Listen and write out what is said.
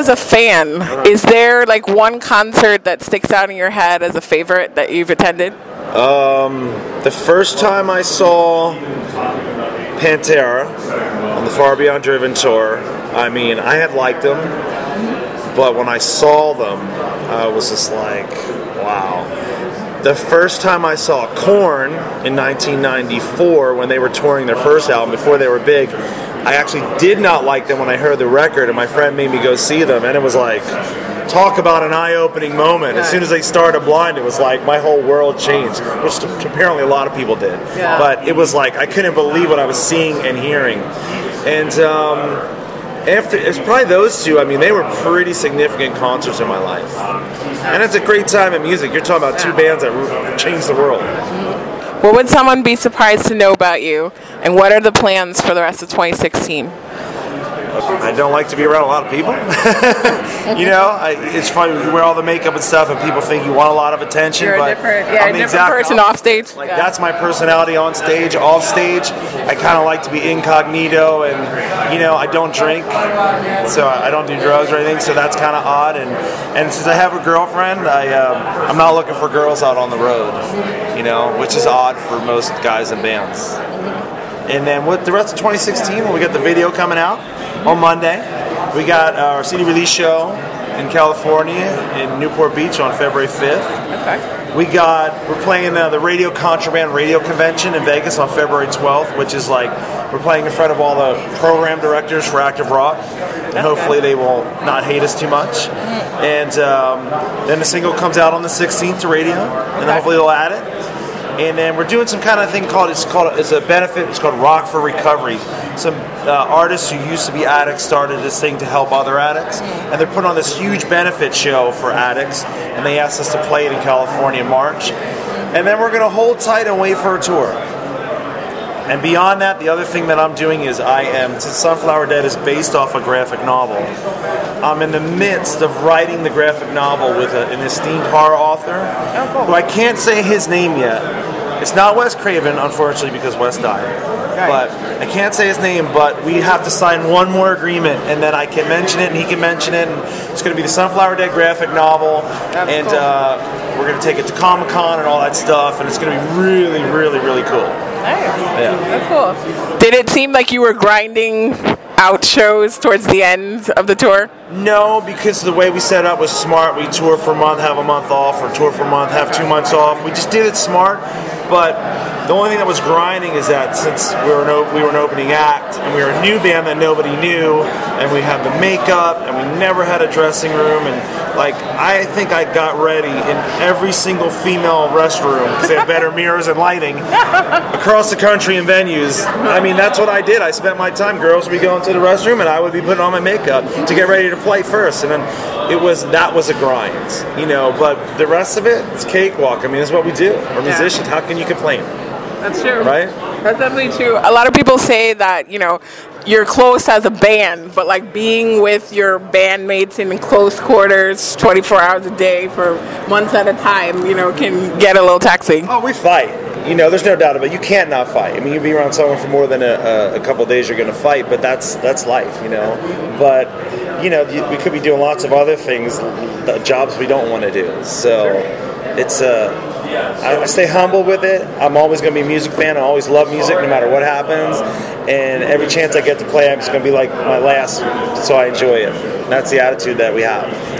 as a fan, is there like one concert that sticks out in your head as a favorite that you've attended? Um, the first time I saw Pantera on the Far Beyond Driven tour, I mean, I had liked them, but when I saw them, I was just like, wow. The first time I saw Korn in 1994 when they were touring their first album before they were big, I actually did not like them when I heard the record, and my friend made me go see them, and it was like, talk about an eye-opening moment. As soon as they started Blind, it was like my whole world changed, which apparently a lot of people did. Yeah. But it was like I couldn't believe what I was seeing and hearing, and. Um, after it's probably those two. I mean, they were pretty significant concerts in my life, and it's a great time in music. You're talking about two bands that changed the world. What would someone be surprised to know about you? And what are the plans for the rest of 2016? I don't like to be around a lot of people. you know, I, it's funny you wear all the makeup and stuff, and people think you want a lot of attention. You're a different, yeah, I'm the different person off stage. Like Yeah. that's my personality on stage. Off stage, I kind of like to be incognito, and you know, I don't drink, so I I don't do drugs or anything. So that's kind of odd. And and since I have a girlfriend, I um, I'm not looking for girls out on the road. You know, which is odd for most guys in bands. And then with the rest of 2016, when we got the video coming out on Monday, we got our CD release show in California in Newport Beach on February 5th. Okay. We got we're playing uh, the Radio Contraband Radio Convention in Vegas on February 12th, which is like we're playing in front of all the program directors for Active Rock, and hopefully they will not hate us too much. And um, then the single comes out on the 16th to radio, and hopefully they'll add it. And then we're doing some kind of thing called it's called it's a benefit. It's called Rock for Recovery. Some uh, artists who used to be addicts started this thing to help other addicts, and they're putting on this huge benefit show for addicts. And they asked us to play it in California in March. And then we're gonna hold tight and wait for a tour. And beyond that, the other thing that I'm doing is I am, since Sunflower Dead is based off a graphic novel, I'm in the midst of writing the graphic novel with a, an esteemed horror author who I can't say his name yet. It's not Wes Craven, unfortunately, because Wes died. But I can't say his name, but we have to sign one more agreement, and then I can mention it, and he can mention it, and it's going to be the Sunflower Dead graphic novel, and cool. uh, we're going to take it to Comic Con and all that stuff, and it's going to be really, really, really cool. That's cool. Did it seem like you were grinding out shows towards the end of the tour? No, because the way we set up was smart. We tour for a month, have a month off, or tour for a month, have two months off. We just did it smart. But the only thing that was grinding is that since we were an, op- we were an opening act and we were a new band that nobody knew, and we had the makeup and we never had a dressing room, and like I think I got ready in every single female restroom because they had better mirrors and lighting across the country in venues. I mean, that's what I did. I spent my time. Girls would be going to the restroom, and I would be putting on my makeup to get ready to play first. And then it was that was a grind, you know. But the rest of it, it's cakewalk. I mean, it's what we do. We're musicians. How can you complain, That's true. right? That's definitely true. A lot of people say that, you know, you're close as a band, but like being with your bandmates in close quarters 24 hours a day for months at a time, you know, can get a little taxing. Oh, we fight. You know, there's no doubt about it. You can't not fight. I mean, you be around someone for more than a, a, a couple of days, you're going to fight. But that's that's life, you know. But you know, we could be doing lots of other things, jobs we don't want to do. So it's uh, I, I stay humble with it. I'm always going to be a music fan. I always love music, no matter what happens. And every chance I get to play, I'm just going to be like my last. So I enjoy it. And that's the attitude that we have.